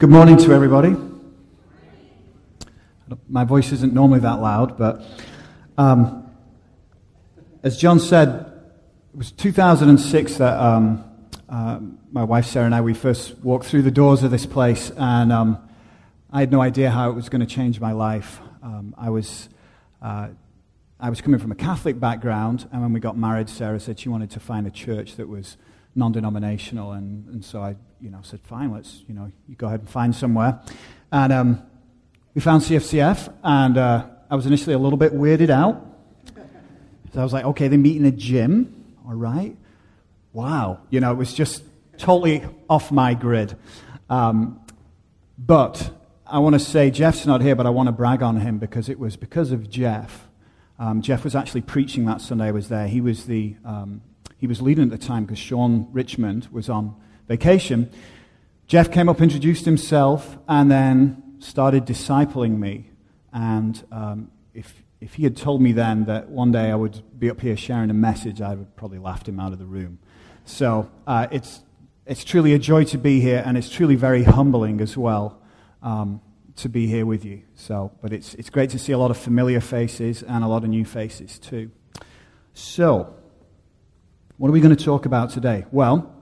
Good morning to everybody. My voice isn't normally that loud, but um, as John said, it was 2006 that um, uh, my wife Sarah and I we first walked through the doors of this place, and um, I had no idea how it was going to change my life. Um, I was uh, I was coming from a Catholic background, and when we got married, Sarah said she wanted to find a church that was non-denominational, and, and so I, you know, said, fine, let's, you know, you go ahead and find somewhere. And um, we found CFCF, and uh, I was initially a little bit weirded out. So I was like, okay, they meet in a gym, all right. Wow, you know, it was just totally off my grid. Um, but I want to say, Jeff's not here, but I want to brag on him because it was because of Jeff. Um, Jeff was actually preaching that Sunday I was there. He was the um, he was leading at the time because Sean Richmond was on vacation. Jeff came up, introduced himself, and then started discipling me. And um, if, if he had told me then that one day I would be up here sharing a message, I would probably laughed him out of the room. So uh, it's, it's truly a joy to be here, and it's truly very humbling as well um, to be here with you. So, but it's, it's great to see a lot of familiar faces and a lot of new faces too. So, what are we going to talk about today? Well,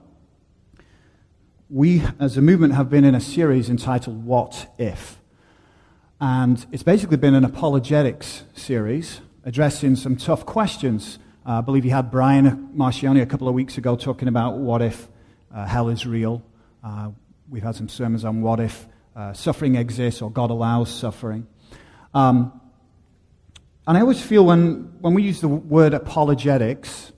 we as a movement have been in a series entitled What If? And it's basically been an apologetics series addressing some tough questions. Uh, I believe you had Brian Marcioni a couple of weeks ago talking about what if uh, hell is real. Uh, we've had some sermons on what if uh, suffering exists or God allows suffering. Um, and I always feel when, when we use the word apologetics,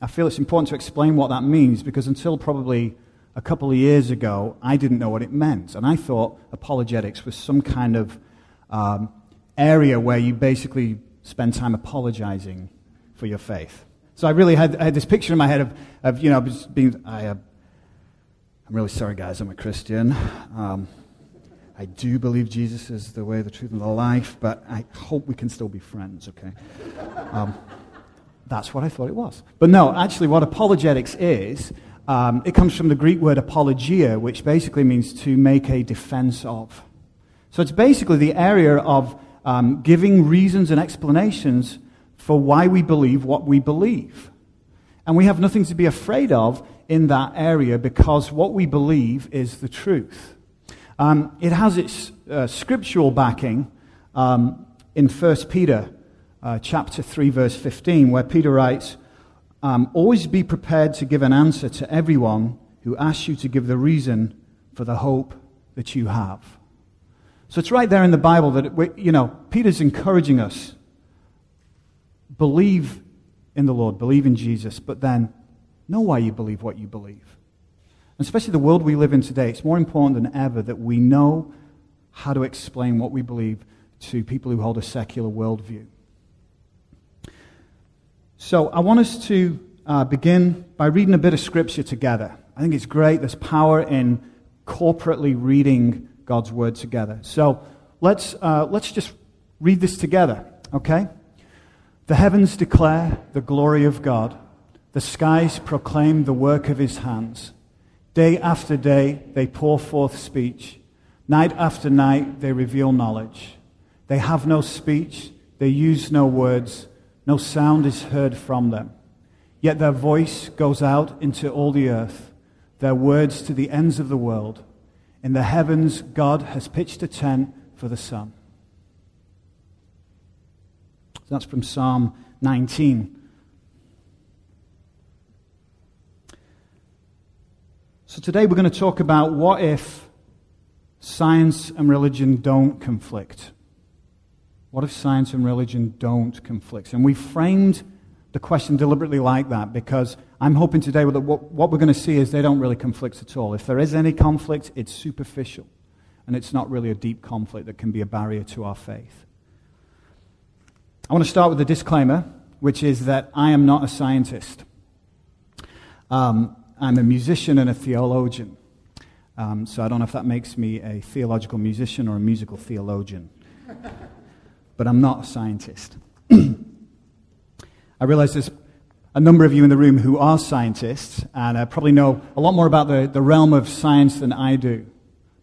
I feel it's important to explain what that means because until probably a couple of years ago, I didn't know what it meant. And I thought apologetics was some kind of um, area where you basically spend time apologizing for your faith. So I really had, I had this picture in my head of, of you know, being, I, uh, I'm really sorry, guys, I'm a Christian. Um, I do believe Jesus is the way, the truth, and the life, but I hope we can still be friends, okay? Um, that's what I thought it was. But no, actually, what apologetics is, um, it comes from the Greek word apologia, which basically means to make a defense of. So it's basically the area of um, giving reasons and explanations for why we believe what we believe. And we have nothing to be afraid of in that area because what we believe is the truth. Um, it has its uh, scriptural backing um, in 1 Peter uh, chapter 3, verse 15, where Peter writes, um, Always be prepared to give an answer to everyone who asks you to give the reason for the hope that you have. So it's right there in the Bible that, you know, Peter's encouraging us believe in the Lord, believe in Jesus, but then know why you believe what you believe. And especially the world we live in today, it's more important than ever that we know how to explain what we believe to people who hold a secular worldview. So I want us to uh, begin by reading a bit of scripture together. I think it's great. There's power in corporately reading God's word together. So let's, uh, let's just read this together, okay? The heavens declare the glory of God, the skies proclaim the work of his hands. Day after day, they pour forth speech. Night after night, they reveal knowledge. They have no speech, they use no words no sound is heard from them. Yet their voice goes out into all the earth, their words to the ends of the world. In the heavens, God has pitched a tent for the sun. That's from Psalm 19. So today we're going to talk about what if science and religion don't conflict. What if science and religion don't conflict? And we framed the question deliberately like that because I'm hoping today that what, what we're going to see is they don't really conflict at all. If there is any conflict, it's superficial. And it's not really a deep conflict that can be a barrier to our faith. I want to start with a disclaimer, which is that I am not a scientist. Um, I'm a musician and a theologian. Um, so I don't know if that makes me a theological musician or a musical theologian but I'm not a scientist. I realize there's a number of you in the room who are scientists and uh, probably know a lot more about the, the realm of science than I do.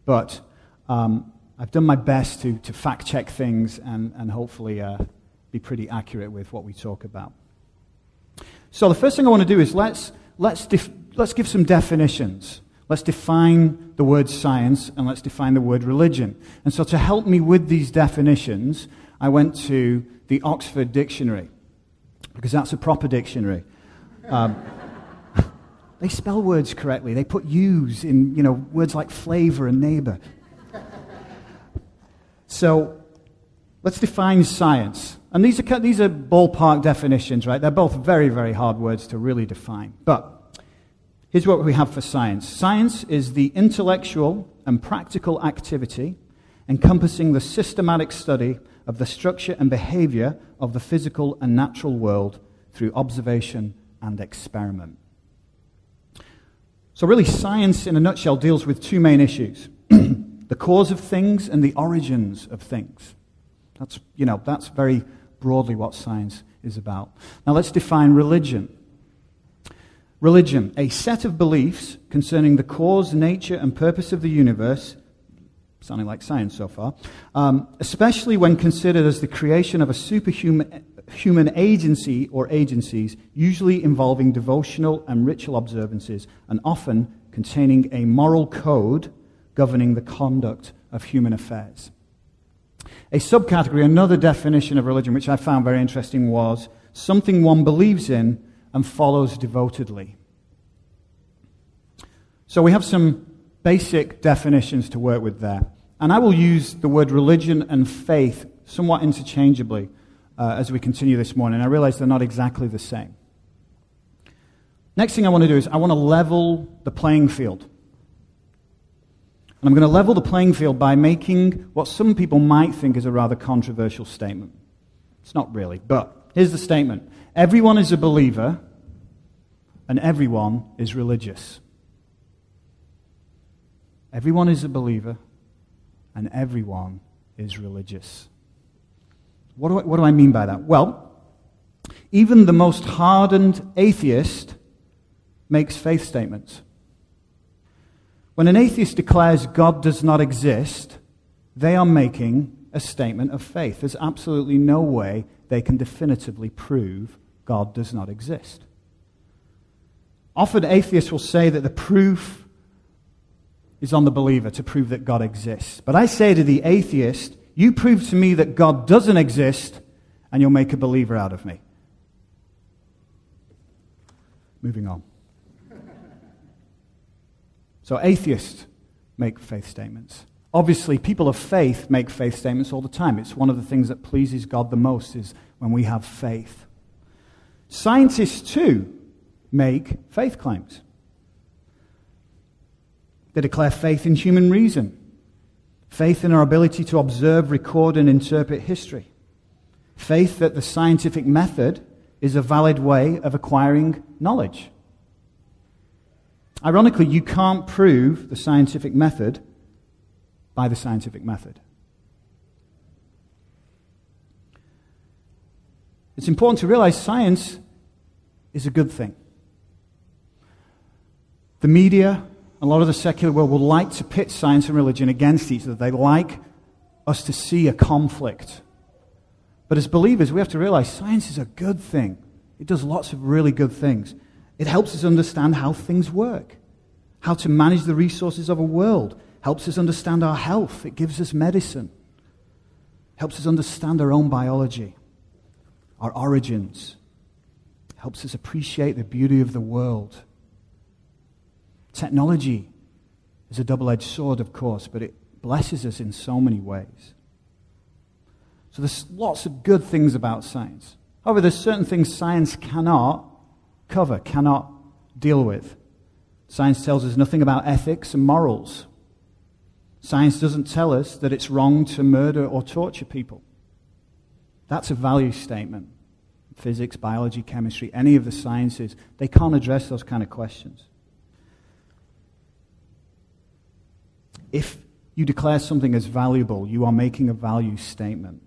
But um, I've done my best to, to fact check things and, and hopefully uh, be pretty accurate with what we talk about. So, the first thing I want to do is let's, let's, def- let's give some definitions. Let's define the word science and let's define the word religion. And so, to help me with these definitions, I went to the Oxford Dictionary because that's a proper dictionary. Um, they spell words correctly. They put U's in, you know, words like flavor and neighbor. So let's define science. And these are, these are ballpark definitions, right? They're both very, very hard words to really define. But here's what we have for science science is the intellectual and practical activity encompassing the systematic study of the structure and behavior of the physical and natural world through observation and experiment. So, really, science in a nutshell deals with two main issues the cause of things and the origins of things. That's, you know, that's very broadly what science is about. Now, let's define religion. Religion, a set of beliefs concerning the cause, nature, and purpose of the universe sounding like science so far, um, especially when considered as the creation of a superhuman human agency or agencies, usually involving devotional and ritual observances, and often containing a moral code governing the conduct of human affairs. A subcategory, another definition of religion, which I found very interesting, was something one believes in and follows devotedly. So we have some basic definitions to work with there. And I will use the word religion and faith somewhat interchangeably uh, as we continue this morning. I realize they're not exactly the same. Next thing I want to do is I want to level the playing field. And I'm going to level the playing field by making what some people might think is a rather controversial statement. It's not really, but here's the statement Everyone is a believer, and everyone is religious. Everyone is a believer, and everyone is religious. What do, I, what do I mean by that? Well, even the most hardened atheist makes faith statements. When an atheist declares God does not exist, they are making a statement of faith. There's absolutely no way they can definitively prove God does not exist. Often atheists will say that the proof is on the believer to prove that God exists. But I say to the atheist, you prove to me that God doesn't exist, and you'll make a believer out of me. Moving on. So, atheists make faith statements. Obviously, people of faith make faith statements all the time. It's one of the things that pleases God the most is when we have faith. Scientists, too, make faith claims. They declare faith in human reason, faith in our ability to observe, record, and interpret history, faith that the scientific method is a valid way of acquiring knowledge. Ironically, you can't prove the scientific method by the scientific method. It's important to realize science is a good thing. The media, a lot of the secular world will like to pit science and religion against each other. They like us to see a conflict. But as believers, we have to realize science is a good thing. It does lots of really good things. It helps us understand how things work, how to manage the resources of a world, helps us understand our health, it gives us medicine, helps us understand our own biology, our origins, helps us appreciate the beauty of the world Technology is a double edged sword, of course, but it blesses us in so many ways. So there's lots of good things about science. However, there's certain things science cannot cover, cannot deal with. Science tells us nothing about ethics and morals. Science doesn't tell us that it's wrong to murder or torture people. That's a value statement. Physics, biology, chemistry, any of the sciences, they can't address those kind of questions. If you declare something as valuable, you are making a value statement.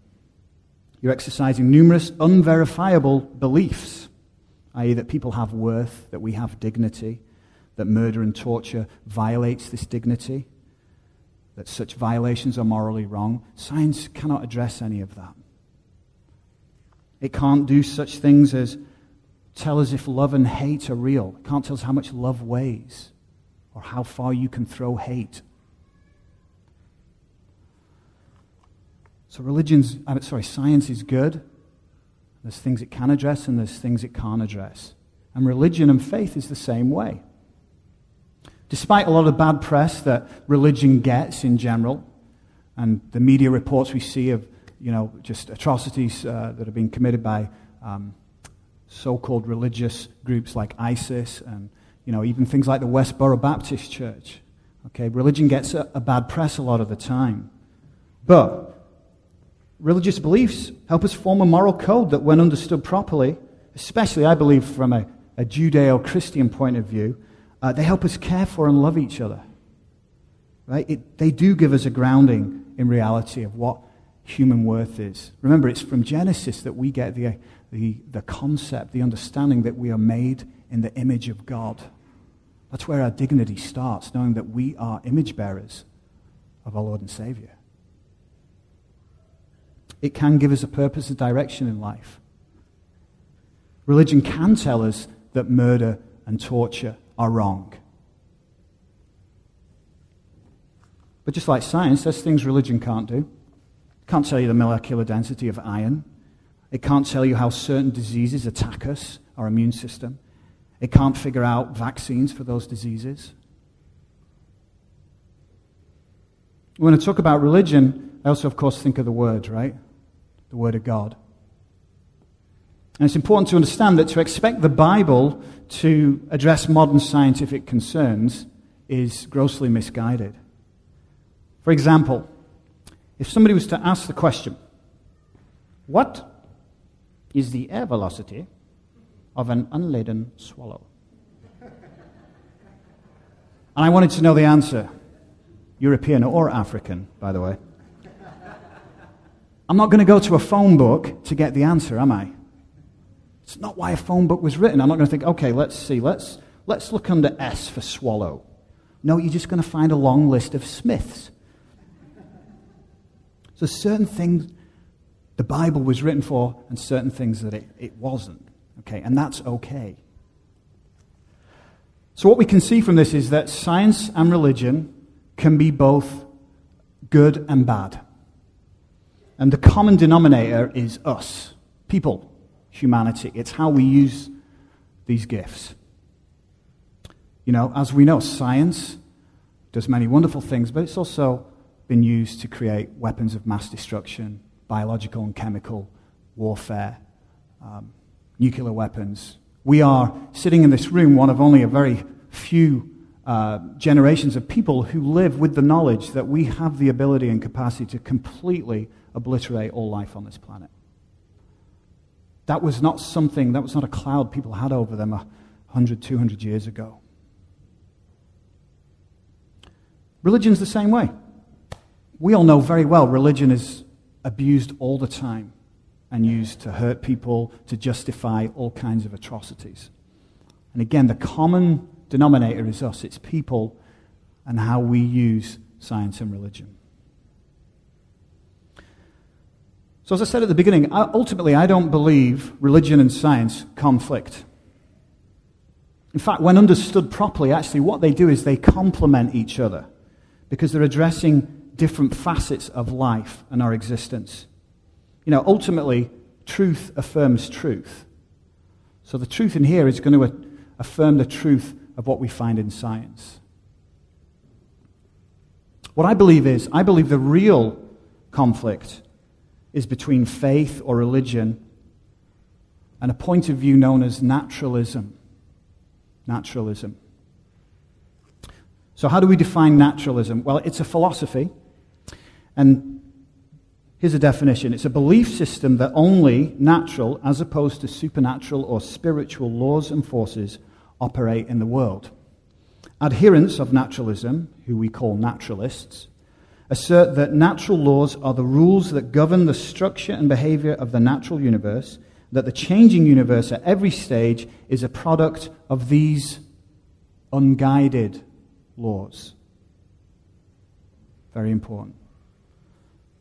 You're exercising numerous unverifiable beliefs, i.e., that people have worth, that we have dignity, that murder and torture violates this dignity, that such violations are morally wrong. Science cannot address any of that. It can't do such things as tell us if love and hate are real. It can't tell us how much love weighs or how far you can throw hate. So religion's, I'm sorry, science is good. There's things it can address and there's things it can't address. And religion and faith is the same way. Despite a lot of bad press that religion gets in general, and the media reports we see of, you know, just atrocities uh, that have been committed by um, so-called religious groups like ISIS and, you know, even things like the Westboro Baptist Church. Okay, religion gets a, a bad press a lot of the time. But religious beliefs help us form a moral code that, when understood properly, especially, I believe, from a, a Judeo Christian point of view, uh, they help us care for and love each other. Right? It, they do give us a grounding in reality of what human worth is. Remember, it's from Genesis that we get the, the, the concept, the understanding that we are made in the image of God. That's where our dignity starts, knowing that we are image bearers of our Lord and Savior. It can give us a purpose, a direction in life. Religion can tell us that murder and torture are wrong. But just like science, there's things religion can't do. It can't tell you the molecular density of iron. It can't tell you how certain diseases attack us, our immune system. It can't figure out vaccines for those diseases. When I talk about religion, I also, of course, think of the Word, right? The Word of God. And it's important to understand that to expect the Bible to address modern scientific concerns is grossly misguided. For example, if somebody was to ask the question, What is the air velocity of an unladen swallow? and I wanted to know the answer, European or African, by the way. I'm not going to go to a phone book to get the answer, am I? It's not why a phone book was written. I'm not going to think, okay, let's see, let's, let's look under S for swallow. No, you're just going to find a long list of Smiths. So, certain things the Bible was written for, and certain things that it, it wasn't. Okay, and that's okay. So, what we can see from this is that science and religion can be both good and bad. And the common denominator is us, people, humanity. It's how we use these gifts. You know, as we know, science does many wonderful things, but it's also been used to create weapons of mass destruction, biological and chemical warfare, um, nuclear weapons. We are sitting in this room, one of only a very few uh, generations of people who live with the knowledge that we have the ability and capacity to completely obliterate all life on this planet. That was not something, that was not a cloud people had over them 100, 200 years ago. Religion's the same way. We all know very well religion is abused all the time and used to hurt people, to justify all kinds of atrocities. And again, the common denominator is us it's people and how we use science and religion. So, as I said at the beginning, ultimately, I don't believe religion and science conflict. In fact, when understood properly, actually, what they do is they complement each other because they're addressing different facets of life and our existence. You know, ultimately, truth affirms truth. So, the truth in here is going to affirm the truth of what we find in science. What I believe is, I believe the real conflict is between faith or religion and a point of view known as naturalism. Naturalism. So, how do we define naturalism? Well, it's a philosophy, and here's a definition it's a belief system that only natural, as opposed to supernatural or spiritual laws and forces, operate in the world. Adherents of naturalism, who we call naturalists, assert that natural laws are the rules that govern the structure and behavior of the natural universe, that the changing universe at every stage is a product of these unguided laws. Very important.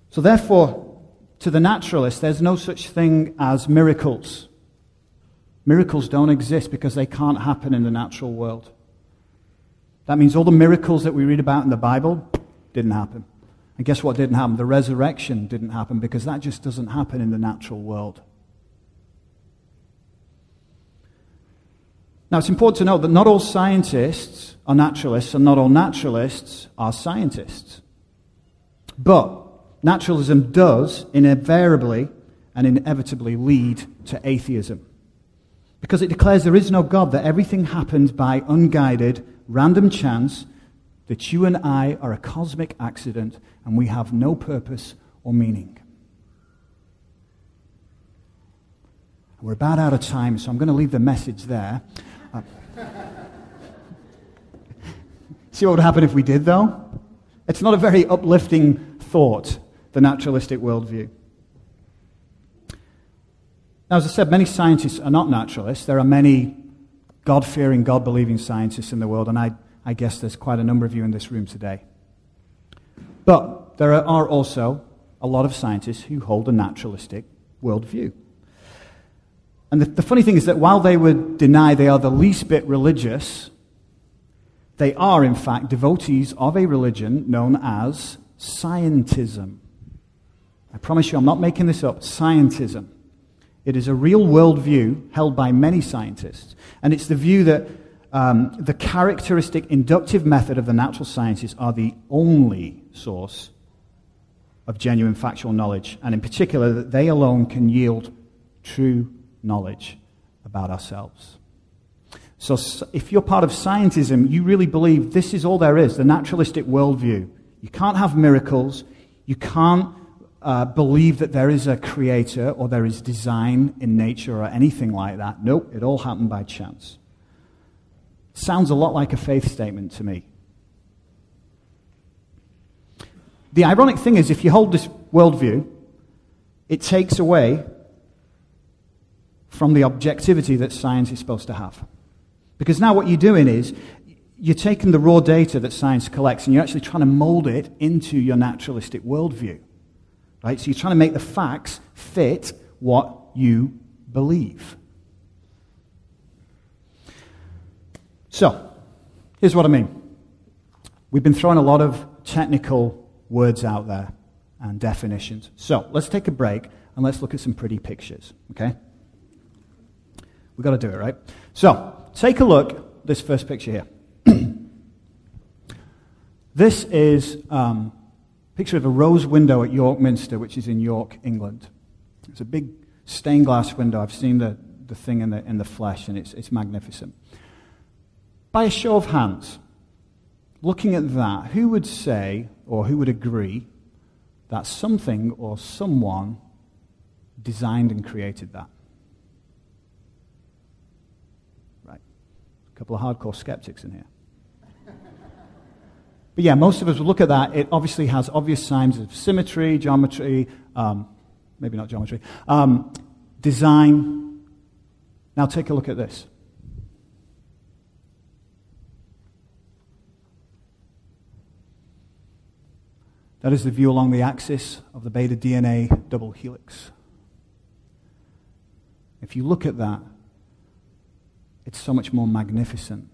So, therefore, to the naturalist, there's no such thing as miracles. Miracles don't exist because they can't happen in the natural world. That means all the miracles that we read about in the Bible didn't happen. And guess what didn't happen? The resurrection didn't happen because that just doesn't happen in the natural world. Now, it's important to note that not all scientists are naturalists, and not all naturalists are scientists. But naturalism does invariably and inevitably lead to atheism. Because it declares there is no God, that everything happens by unguided, random chance, that you and I are a cosmic accident and we have no purpose or meaning. We're about out of time, so I'm going to leave the message there. Uh, see what would happen if we did, though? It's not a very uplifting thought, the naturalistic worldview. Now, as I said, many scientists are not naturalists. There are many God fearing, God believing scientists in the world, and I, I guess there's quite a number of you in this room today. But there are also a lot of scientists who hold a naturalistic worldview. And the, the funny thing is that while they would deny they are the least bit religious, they are, in fact, devotees of a religion known as scientism. I promise you, I'm not making this up. Scientism. It is a real worldview held by many scientists. And it's the view that um, the characteristic inductive method of the natural sciences are the only source of genuine factual knowledge, and in particular, that they alone can yield true knowledge about ourselves. So, if you're part of scientism, you really believe this is all there is the naturalistic worldview. You can't have miracles. You can't uh, believe that there is a creator or there is design in nature or anything like that. Nope, it all happened by chance. Sounds a lot like a faith statement to me. The ironic thing is, if you hold this worldview, it takes away from the objectivity that science is supposed to have. Because now what you're doing is you're taking the raw data that science collects and you're actually trying to mold it into your naturalistic worldview. Right? So you're trying to make the facts fit what you believe. So, here's what I mean. We've been throwing a lot of technical words out there and definitions. So, let's take a break and let's look at some pretty pictures, okay? We've got to do it, right? So, take a look this first picture here. this is um, picture of a rose window at York Minster, which is in York, England. It's a big stained glass window. I've seen the, the thing in the, in the flesh, and it's, it's magnificent. By a show of hands, looking at that, who would say or who would agree that something or someone designed and created that? Right. A couple of hardcore skeptics in here. But yeah, most of us look at that. It obviously has obvious signs of symmetry, geometry, um, maybe not geometry, um, design. Now take a look at this. That is the view along the axis of the beta DNA double helix. If you look at that, it's so much more magnificent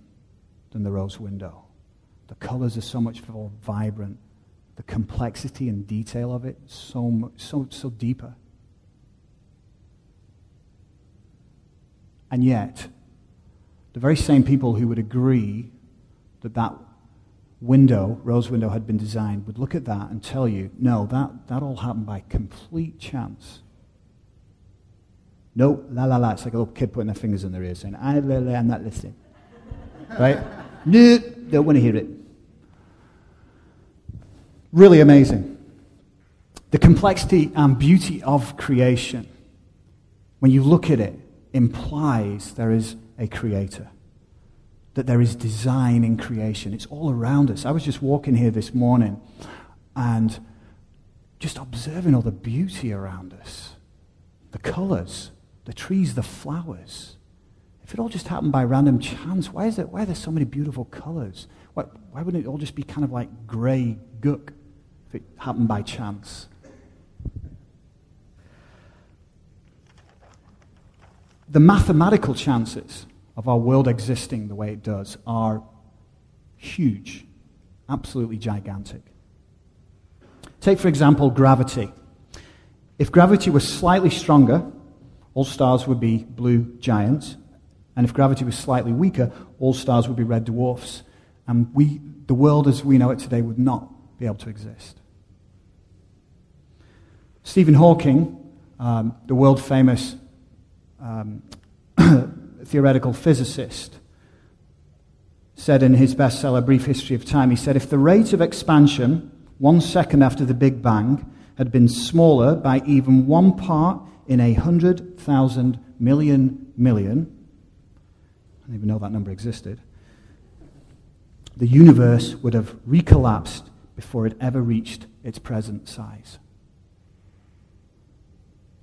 than the rose window. The colors are so much more vibrant. The complexity and detail of it so much, so so deeper. And yet, the very same people who would agree that that window, rose window, had been designed, would look at that and tell you, no, that, that all happened by complete chance. No, la la la. It's like a little kid putting their fingers in their ears saying, I, la, la, I'm not listening. right? No, don't want to hear it. Really amazing. The complexity and beauty of creation, when you look at it, implies there is a creator, that there is design in creation. It's all around us. I was just walking here this morning and just observing all the beauty around us, the colors, the trees, the flowers. If it all just happened by random chance, why, is it, why are there so many beautiful colors? Why, why wouldn't it all just be kind of like gray gook? It happened by chance. The mathematical chances of our world existing the way it does are huge, absolutely gigantic. Take, for example, gravity. If gravity was slightly stronger, all stars would be blue giants. And if gravity was slightly weaker, all stars would be red dwarfs. And we, the world as we know it today would not be able to exist. Stephen Hawking, um, the world famous um, theoretical physicist, said in his bestseller, Brief History of Time, he said, if the rate of expansion one second after the Big Bang had been smaller by even one part in a hundred thousand million million, I didn't even know that number existed, the universe would have recollapsed before it ever reached its present size.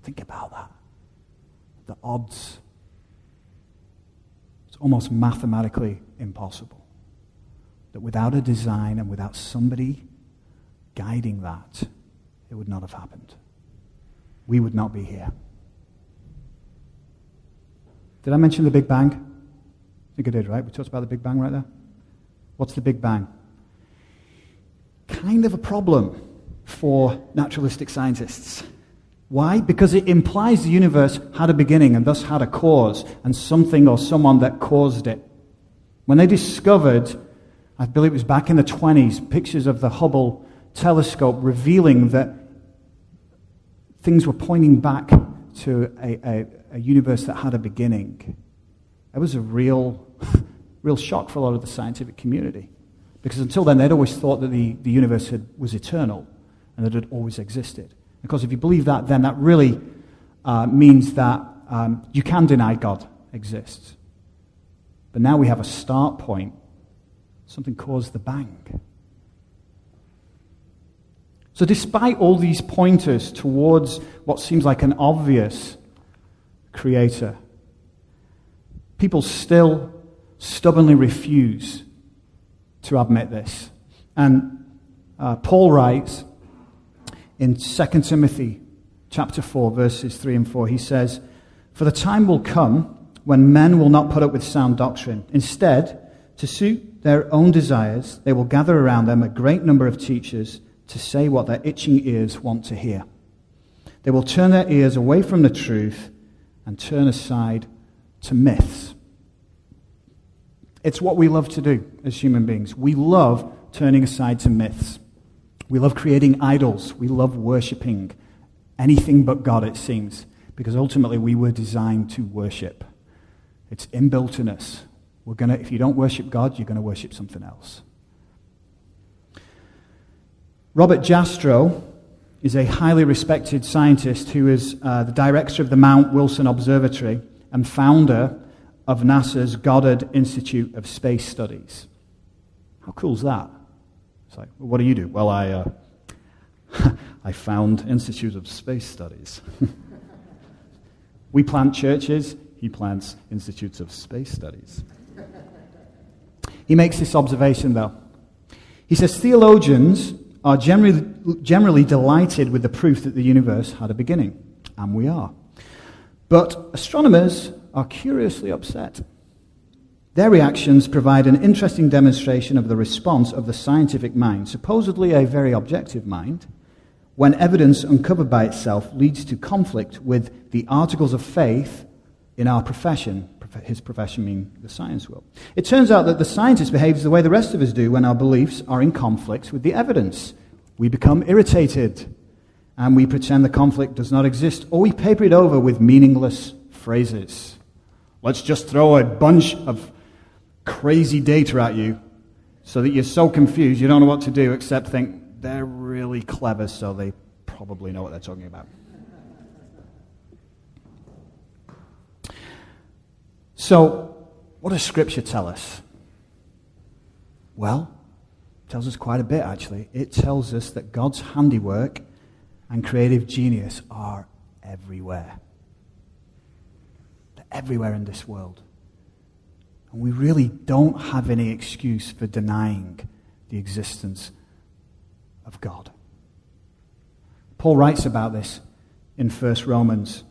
Think about that. The odds. It's almost mathematically impossible that without a design and without somebody guiding that, it would not have happened. We would not be here. Did I mention the Big Bang? I think I did, right? We talked about the Big Bang right there. What's the Big Bang? Kind of a problem for naturalistic scientists. Why? Because it implies the universe had a beginning and thus had a cause, and something or someone that caused it. When they discovered, I believe it was back in the 20s, pictures of the Hubble telescope revealing that things were pointing back to a, a, a universe that had a beginning, it was a real, real shock for a lot of the scientific community. Because until then, they'd always thought that the, the universe had, was eternal and that it had always existed. Because if you believe that, then that really uh, means that um, you can deny God exists. But now we have a start point. Something caused the bang. So, despite all these pointers towards what seems like an obvious creator, people still stubbornly refuse to admit this. And uh, Paul writes in 2 Timothy chapter 4, verses 3 and 4, he says, For the time will come when men will not put up with sound doctrine. Instead, to suit their own desires, they will gather around them a great number of teachers to say what their itching ears want to hear. They will turn their ears away from the truth and turn aside to myths. It's what we love to do as human beings. We love turning aside to myths. We love creating idols. We love worshipping anything but God, it seems, because ultimately we were designed to worship. It's inbuilt in us. We're gonna, if you don't worship God, you're going to worship something else. Robert Jastrow is a highly respected scientist who is uh, the director of the Mount Wilson Observatory and founder of NASA's Goddard Institute of Space Studies. How cool is that? It's like, well, what do you do? Well, I, uh, I found Institute of Space Studies. we plant churches, he plants institutes of space studies. He makes this observation, though. He says theologians are generally, generally delighted with the proof that the universe had a beginning, and we are. But astronomers are curiously upset. Their reactions provide an interesting demonstration of the response of the scientific mind, supposedly a very objective mind, when evidence uncovered by itself leads to conflict with the articles of faith in our profession. His profession meaning the science world. It turns out that the scientist behaves the way the rest of us do when our beliefs are in conflict with the evidence. We become irritated and we pretend the conflict does not exist, or we paper it over with meaningless phrases. Let's just throw a bunch of crazy data at you so that you're so confused you don't know what to do except think they're really clever, so they probably know what they're talking about. So, what does Scripture tell us? Well, it tells us quite a bit, actually. It tells us that God's handiwork and creative genius are everywhere. They're everywhere in this world. And we really don't have any excuse for denying the existence of God. Paul writes about this in 1 Romans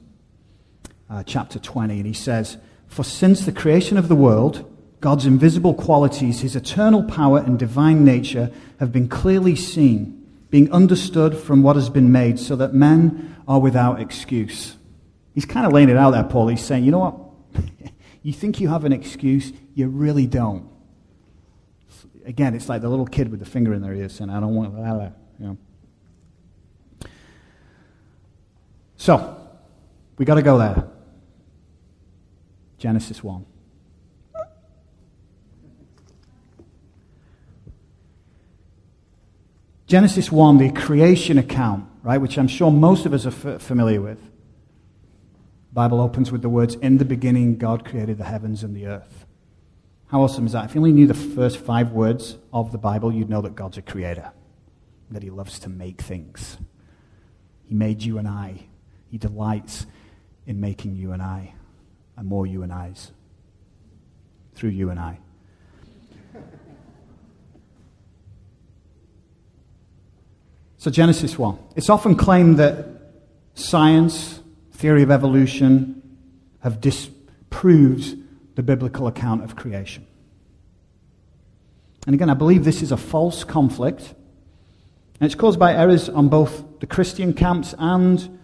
uh, chapter 20, and he says, For since the creation of the world, God's invisible qualities, his eternal power and divine nature have been clearly seen, being understood from what has been made, so that men are without excuse. He's kind of laying it out there, Paul. He's saying, you know what? you think you have an excuse, you really don't. Again, it's like the little kid with the finger in their ear saying, I don't want that. You know. So, we got to go there. Genesis 1. Genesis 1, the creation account, right, which I'm sure most of us are f- familiar with. Bible opens with the words, In the beginning, God created the heavens and the earth. How awesome is that? If you only knew the first five words of the Bible, you'd know that God's a creator, that He loves to make things. He made you and I. He delights in making you and I and more you and I's through you and I. So, Genesis 1. It's often claimed that science, theory of evolution, have disproved the biblical account of creation. And again, I believe this is a false conflict. And it's caused by errors on both the Christian camps and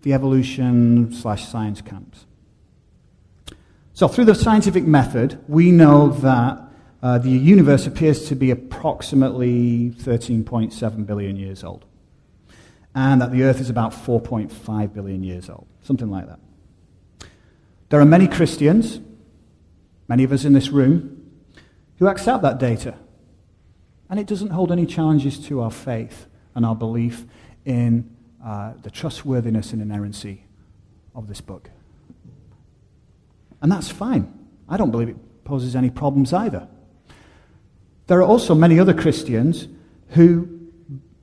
the evolution slash science camps. So, through the scientific method, we know that uh, the universe appears to be approximately 13.7 billion years old, and that the Earth is about 4.5 billion years old, something like that. There are many Christians, many of us in this room, who accept that data, and it doesn't hold any challenges to our faith and our belief in uh, the trustworthiness and inerrancy of this book. And that's fine. I don't believe it poses any problems either. There are also many other Christians who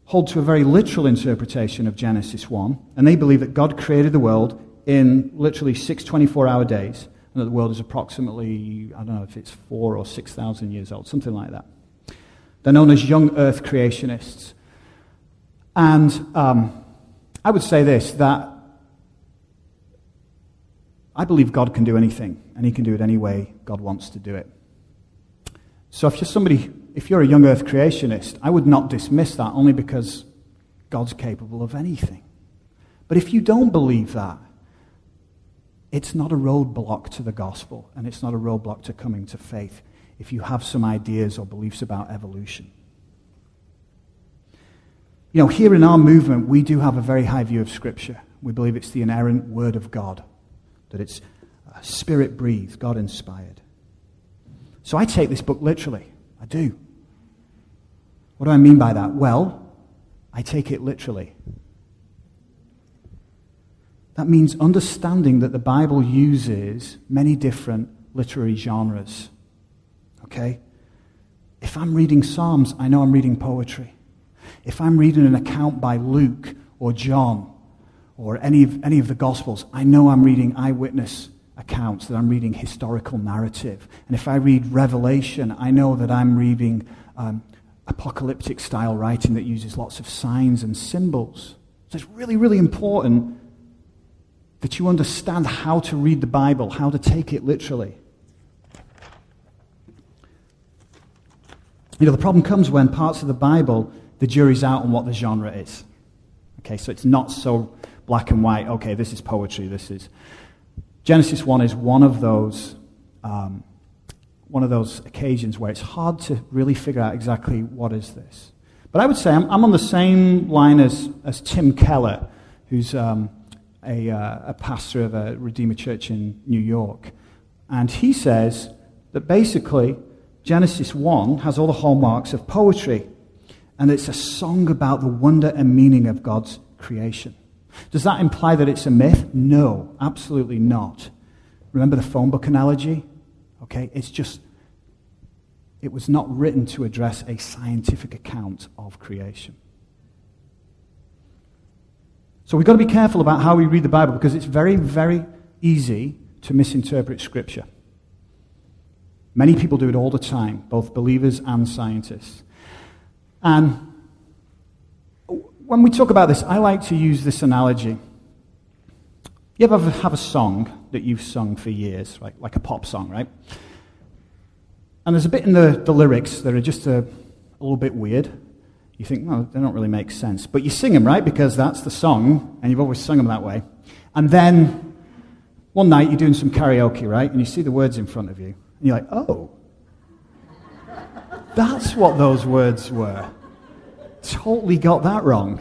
hold to a very literal interpretation of Genesis 1, and they believe that God created the world in literally six 24 hour days, and that the world is approximately, I don't know if it's four or 6,000 years old, something like that. They're known as young earth creationists. And um, I would say this that I believe God can do anything, and He can do it any way God wants to do it. So if you're somebody, if you're a young earth creationist, I would not dismiss that only because God's capable of anything. But if you don't believe that, it's not a roadblock to the gospel, and it's not a roadblock to coming to faith if you have some ideas or beliefs about evolution. You know, here in our movement, we do have a very high view of Scripture. We believe it's the inerrant Word of God that it's spirit breathed, God inspired. So I take this book literally. I do. What do I mean by that? Well, I take it literally. That means understanding that the Bible uses many different literary genres. Okay? If I'm reading Psalms, I know I'm reading poetry. If I'm reading an account by Luke or John or any of, any of the Gospels, I know I'm reading eyewitness accounts, that I'm reading historical narrative. And if I read Revelation, I know that I'm reading um, apocalyptic style writing that uses lots of signs and symbols. So it's really, really important that you understand how to read the Bible, how to take it literally. You know, the problem comes when parts of the Bible, the jury's out on what the genre is. Okay, so it's not so black and white, okay, this is poetry, this is. Genesis 1 is one of those. Um, one of those occasions where it's hard to really figure out exactly what is this. But I would say I'm, I'm on the same line as, as Tim Keller, who's um, a, uh, a pastor of a Redeemer church in New York. And he says that basically Genesis 1 has all the hallmarks of poetry, and it's a song about the wonder and meaning of God's creation. Does that imply that it's a myth? No, absolutely not. Remember the phone book analogy? Okay, it's just, it was not written to address a scientific account of creation. So we've got to be careful about how we read the Bible because it's very, very easy to misinterpret Scripture. Many people do it all the time, both believers and scientists. And when we talk about this, I like to use this analogy. You ever have a song that you've sung for years, right? like a pop song, right? And there's a bit in the, the lyrics that are just a, a little bit weird. You think, well, they don't really make sense. But you sing them, right? Because that's the song, and you've always sung them that way. And then one night you're doing some karaoke, right? And you see the words in front of you. And you're like, oh, that's what those words were. Totally got that wrong.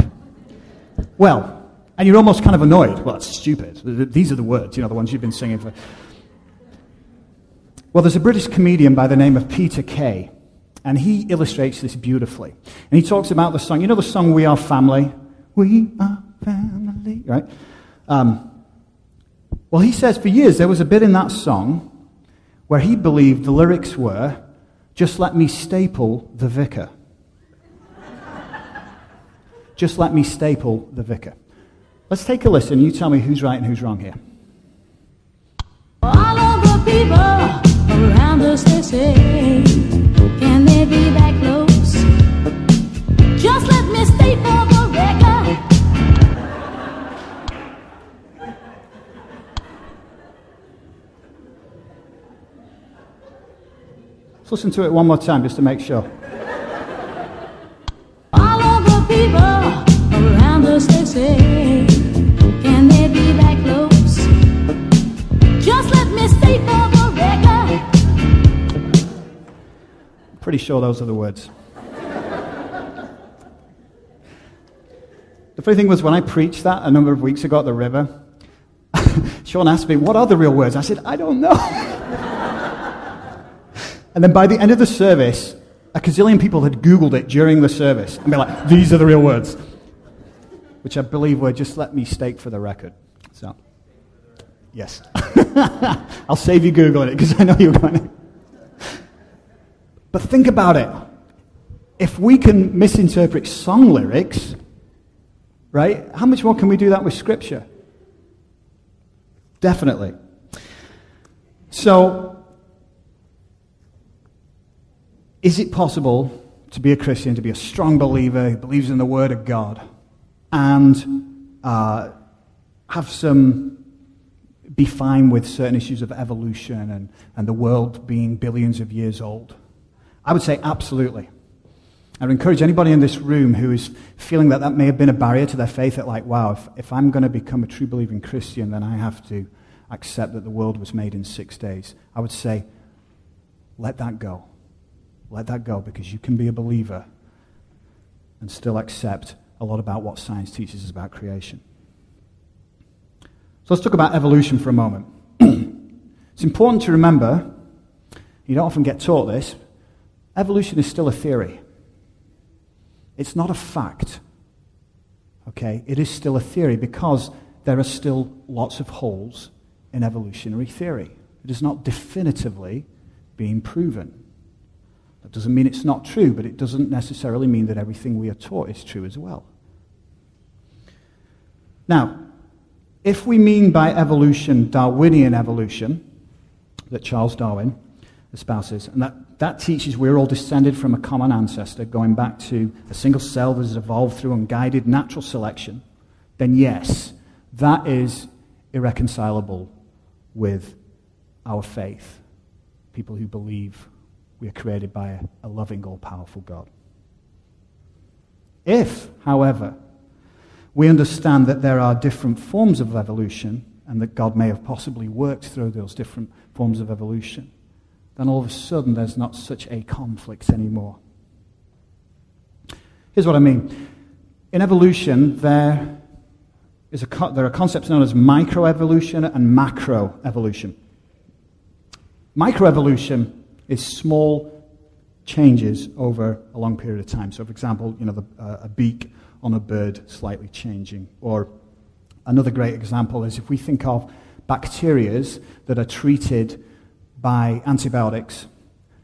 Well, and you're almost kind of annoyed. Well, that's stupid. These are the words, you know, the ones you've been singing for. Well, there's a British comedian by the name of Peter Kay, and he illustrates this beautifully. And he talks about the song. You know the song We Are Family? We are family, right? Um, well, he says for years there was a bit in that song where he believed the lyrics were, Just let me staple the vicar. Just let me staple the vicar. Let's take a listen. You tell me who's right and who's wrong here. All of the people around us, they say, can they be that close? Just let me staple the record. Let's listen to it one more time just to make sure. All of the people around us, they say, Pretty sure those are the words. the funny thing was, when I preached that a number of weeks ago at the river, Sean asked me, What are the real words? I said, I don't know. and then by the end of the service, a gazillion people had Googled it during the service and been like, These are the real words. Which I believe were just let me stake for the record. So, yes. I'll save you Googling it because I know you're going to. But think about it. If we can misinterpret song lyrics, right, how much more can we do that with Scripture? Definitely. So, is it possible to be a Christian, to be a strong believer who believes in the Word of God, and uh, have some be fine with certain issues of evolution and, and the world being billions of years old? I would say absolutely. I would encourage anybody in this room who is feeling that that may have been a barrier to their faith, that, like, wow, if, if I'm going to become a true believing Christian, then I have to accept that the world was made in six days. I would say, let that go. Let that go because you can be a believer and still accept a lot about what science teaches us about creation. So let's talk about evolution for a moment. it's important to remember, you don't often get taught this, evolution is still a theory. It's not a fact. Okay? It is still a theory because there are still lots of holes in evolutionary theory. It is not definitively being proven. That doesn't mean it's not true, but it doesn't necessarily mean that everything we are taught is true as well. Now, if we mean by evolution Darwinian evolution, that Charles Darwin espouses, and that, that teaches we're all descended from a common ancestor going back to a single cell that has evolved through unguided natural selection, then yes, that is irreconcilable with our faith. People who believe we are created by a, loving, all powerful God. If, however, we understand that there are different forms of evolution and that God may have possibly worked through those different forms of evolution, then all of a sudden there's not such a conflict anymore. Here's what I mean. In evolution, there, is a, there are concepts known as microevolution and macroevolution. Microevolution is small changes over a long period of time. So, for example, you know, the, uh, a beak on a bird slightly changing. Or another great example is if we think of bacteria that are treated by antibiotics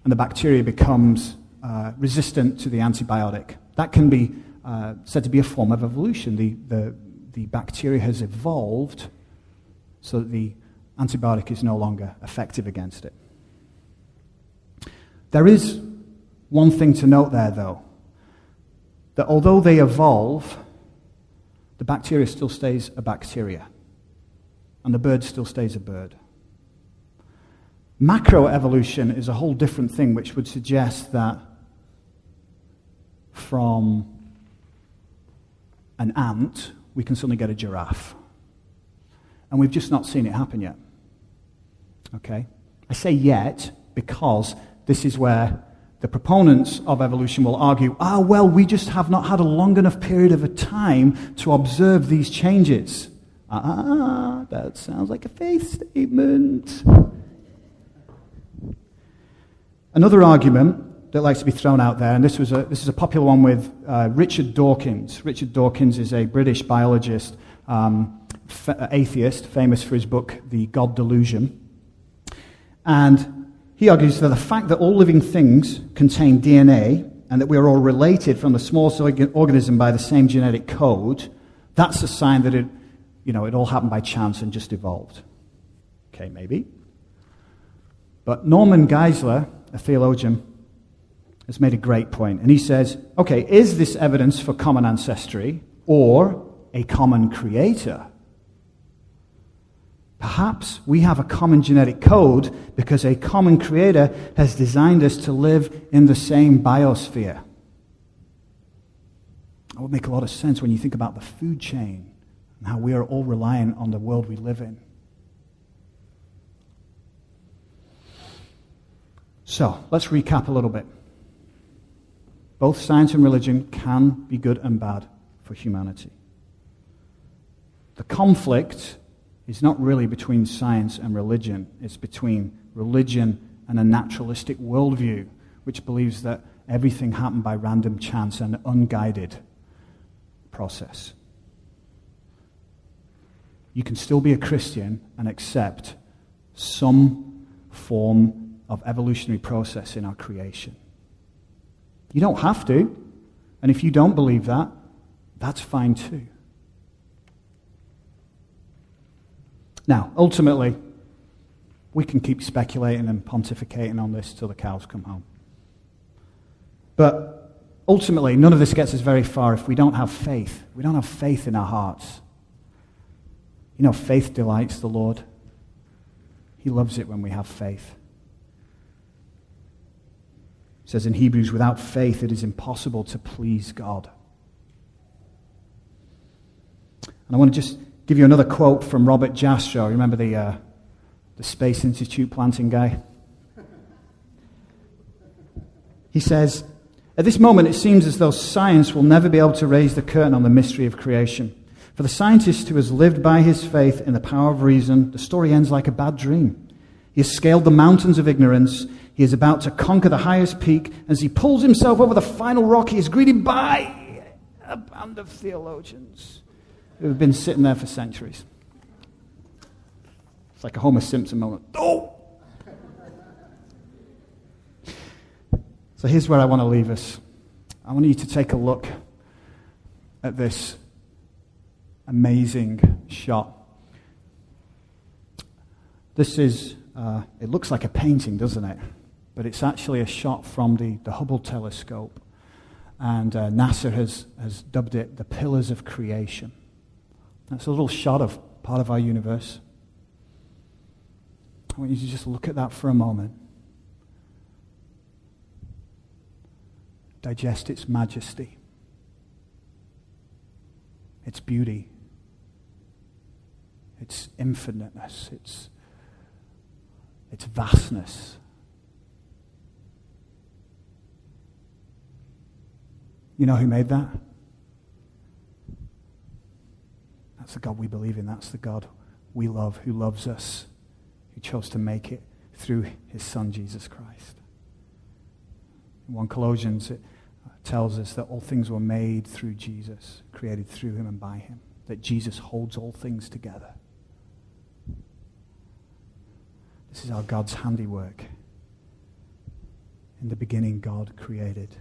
and the bacteria becomes uh, resistant to the antibiotic. That can be uh, said to be a form of evolution. The, the, the bacteria has evolved so that the antibiotic is no longer effective against it. There is one thing to note there, though that although they evolve, the bacteria still stays a bacteria, and the bird still stays a bird. Macroevolution is a whole different thing, which would suggest that from an ant, we can suddenly get a giraffe. And we've just not seen it happen yet. Okay? I say yet because this is where the proponents of evolution will argue ah, well, we just have not had a long enough period of a time to observe these changes. Ah, that sounds like a faith statement. Another argument that likes to be thrown out there, and this, was a, this is a popular one with uh, Richard Dawkins. Richard Dawkins is a British biologist, um, f- atheist, famous for his book, The God Delusion. And he argues that the fact that all living things contain DNA and that we are all related from the smallest organism by the same genetic code, that's a sign that it, you know, it all happened by chance and just evolved. Okay, maybe. But Norman Geisler, a theologian, has made a great point. And he says, okay, is this evidence for common ancestry or a common creator? Perhaps we have a common genetic code because a common creator has designed us to live in the same biosphere. That would make a lot of sense when you think about the food chain and how we are all reliant on the world we live in. So, let's recap a little bit. Both science and religion can be good and bad for humanity. The conflict is not really between science and religion, it's between religion and a naturalistic worldview, which believes that everything happened by random chance and unguided process. You can still be a Christian and accept some form of evolutionary process in our creation. You don't have to. And if you don't believe that, that's fine too. Now, ultimately, we can keep speculating and pontificating on this till the cows come home. But ultimately, none of this gets us very far if we don't have faith. We don't have faith in our hearts. You know, faith delights the Lord. He loves it when we have faith. It says in Hebrews, without faith, it is impossible to please God. And I want to just give you another quote from Robert Jastrow. Remember the, uh, the Space Institute planting guy? He says, At this moment, it seems as though science will never be able to raise the curtain on the mystery of creation. For the scientist who has lived by his faith in the power of reason, the story ends like a bad dream. He has scaled the mountains of ignorance. He is about to conquer the highest peak. As he pulls himself over the final rock, he is greeted by a band of theologians who have been sitting there for centuries. It's like a Homer Simpson moment. Oh! So here's where I want to leave us. I want you to take a look at this amazing shot. This is, uh, it looks like a painting, doesn't it? But it's actually a shot from the, the Hubble telescope. And uh, NASA has, has dubbed it the Pillars of Creation. That's a little shot of part of our universe. I want you to just look at that for a moment. Digest its majesty, its beauty, its infiniteness, its, its vastness. You know who made that? That's the God we believe in. That's the God we love, who loves us, who chose to make it through his Son, Jesus Christ. In 1 Colossians, it tells us that all things were made through Jesus, created through him and by him, that Jesus holds all things together. This is our God's handiwork. In the beginning, God created.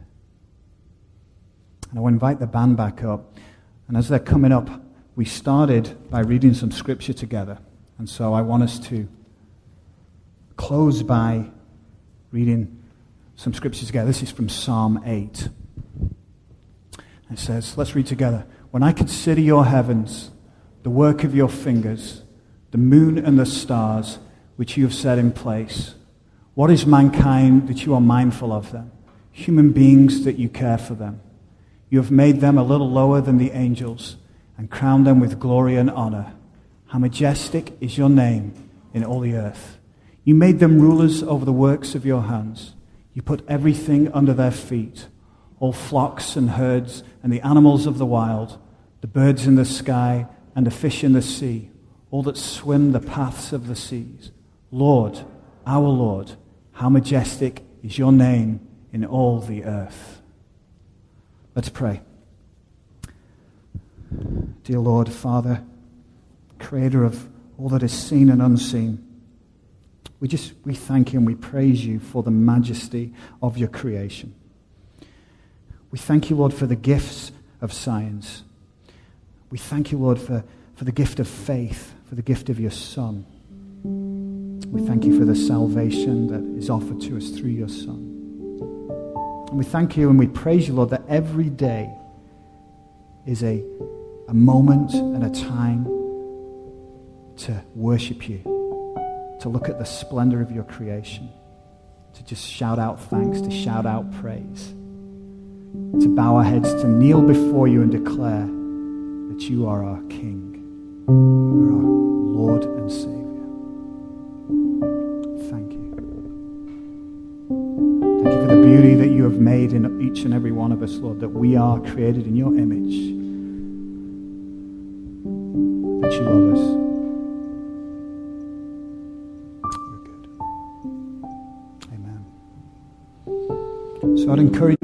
And I will invite the band back up. And as they're coming up, we started by reading some scripture together. And so I want us to close by reading some scripture together. This is from Psalm 8. It says, let's read together. When I consider your heavens, the work of your fingers, the moon and the stars which you have set in place, what is mankind that you are mindful of them? Human beings that you care for them. You have made them a little lower than the angels and crowned them with glory and honor. How majestic is your name in all the earth. You made them rulers over the works of your hands. You put everything under their feet all flocks and herds and the animals of the wild, the birds in the sky and the fish in the sea, all that swim the paths of the seas. Lord, our Lord, how majestic is your name in all the earth. Let's pray. Dear Lord, Father, creator of all that is seen and unseen, we just we thank you and we praise you for the majesty of your creation. We thank you, Lord, for the gifts of science. We thank you, Lord, for, for the gift of faith, for the gift of your Son. We thank you for the salvation that is offered to us through your Son. And we thank you and we praise you, Lord, that every day is a, a moment and a time to worship you, to look at the splendor of your creation, to just shout out thanks, to shout out praise to bow our heads, to kneel before you and declare that you are our King. You are our Lord and Savior. Beauty that you have made in each and every one of us, Lord, that we are created in your image, that you love us. You're good. Amen. So I'd encourage